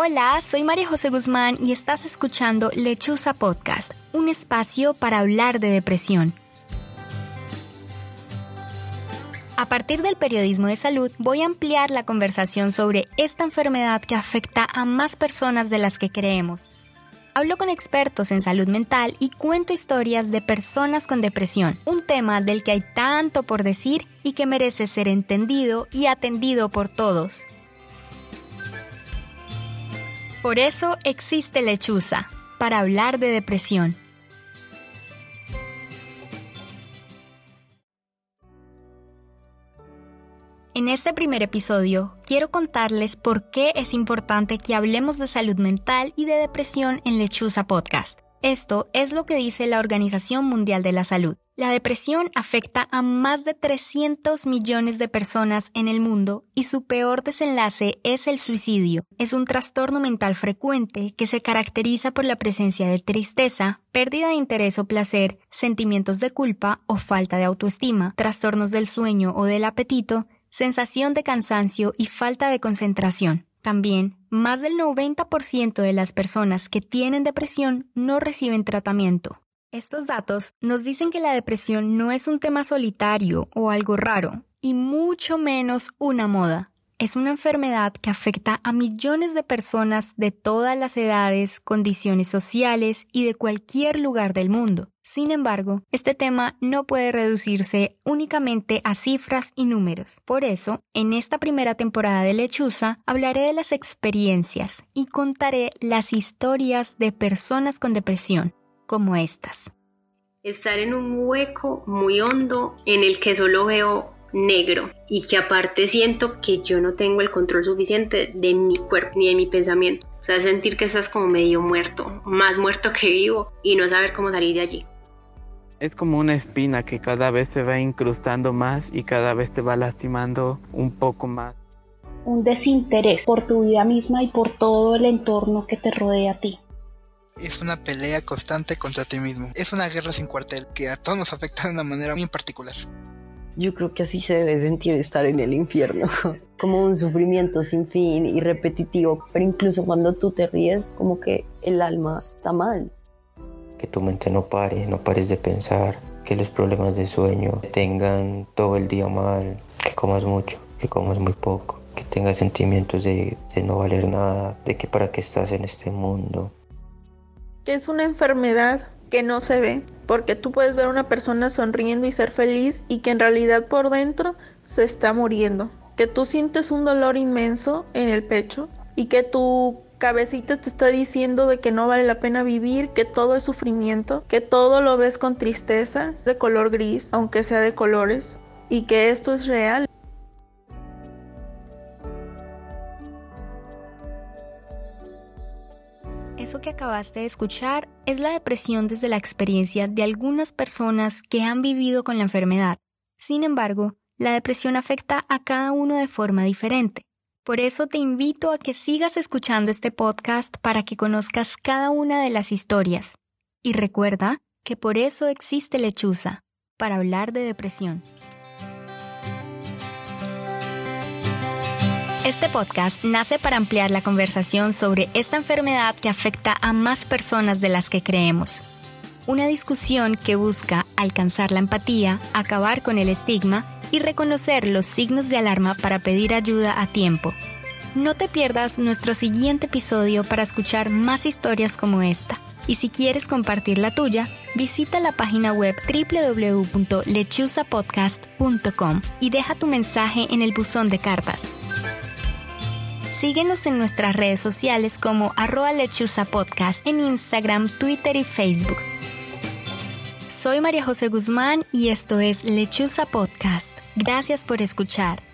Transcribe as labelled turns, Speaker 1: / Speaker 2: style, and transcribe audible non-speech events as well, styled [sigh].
Speaker 1: Hola, soy María José Guzmán y estás escuchando Lechuza Podcast, un espacio para hablar de depresión. A partir del periodismo de salud, voy a ampliar la conversación sobre esta enfermedad que afecta a más personas de las que creemos. Hablo con expertos en salud mental y cuento historias de personas con depresión, un tema del que hay tanto por decir y que merece ser entendido y atendido por todos. Por eso existe Lechuza, para hablar de depresión. En este primer episodio quiero contarles por qué es importante que hablemos de salud mental y de depresión en Lechuza Podcast. Esto es lo que dice la Organización Mundial de la Salud. La depresión afecta a más de 300 millones de personas en el mundo y su peor desenlace es el suicidio. Es un trastorno mental frecuente que se caracteriza por la presencia de tristeza, pérdida de interés o placer, sentimientos de culpa o falta de autoestima, trastornos del sueño o del apetito, sensación de cansancio y falta de concentración. También, más del 90% de las personas que tienen depresión no reciben tratamiento. Estos datos nos dicen que la depresión no es un tema solitario o algo raro, y mucho menos una moda. Es una enfermedad que afecta a millones de personas de todas las edades, condiciones sociales y de cualquier lugar del mundo. Sin embargo, este tema no puede reducirse únicamente a cifras y números. Por eso, en esta primera temporada de Lechuza, hablaré de las experiencias y contaré las historias de personas con depresión, como estas.
Speaker 2: Estar en un hueco muy hondo en el que solo veo negro y que aparte siento que yo no tengo el control suficiente de mi cuerpo ni de mi pensamiento. O sea, sentir que estás como medio muerto, más muerto que vivo y no saber cómo salir de allí.
Speaker 3: Es como una espina que cada vez se va incrustando más y cada vez te va lastimando un poco más.
Speaker 4: Un desinterés por tu vida misma y por todo el entorno que te rodea a ti
Speaker 5: es una pelea constante contra ti mismo. Es una guerra sin cuartel que a todos nos afecta de una manera muy particular.
Speaker 6: Yo creo que así se debe sentir estar en el infierno, [laughs] como un sufrimiento sin fin y repetitivo, pero incluso cuando tú te ríes, como que el alma está mal.
Speaker 7: Que tu mente no pare, no pares de pensar, que los problemas de sueño tengan todo el día mal, que comas mucho, que comas muy poco, que tengas sentimientos de, de no valer nada, de que para qué estás en este mundo,
Speaker 8: que es una enfermedad que no se ve, porque tú puedes ver a una persona sonriendo y ser feliz y que en realidad por dentro se está muriendo, que tú sientes un dolor inmenso en el pecho y que tu cabecita te está diciendo de que no vale la pena vivir, que todo es sufrimiento, que todo lo ves con tristeza, de color gris, aunque sea de colores, y que esto es real
Speaker 1: Eso que acabaste de escuchar es la depresión desde la experiencia de algunas personas que han vivido con la enfermedad. Sin embargo, la depresión afecta a cada uno de forma diferente. Por eso te invito a que sigas escuchando este podcast para que conozcas cada una de las historias. Y recuerda que por eso existe Lechuza, para hablar de depresión. Este podcast nace para ampliar la conversación sobre esta enfermedad que afecta a más personas de las que creemos. Una discusión que busca alcanzar la empatía, acabar con el estigma y reconocer los signos de alarma para pedir ayuda a tiempo. No te pierdas nuestro siguiente episodio para escuchar más historias como esta. Y si quieres compartir la tuya, visita la página web www.lechuzapodcast.com y deja tu mensaje en el buzón de cartas. Síguenos en nuestras redes sociales como arroba lechuza podcast en Instagram, Twitter y Facebook. Soy María José Guzmán y esto es Lechuza Podcast. Gracias por escuchar.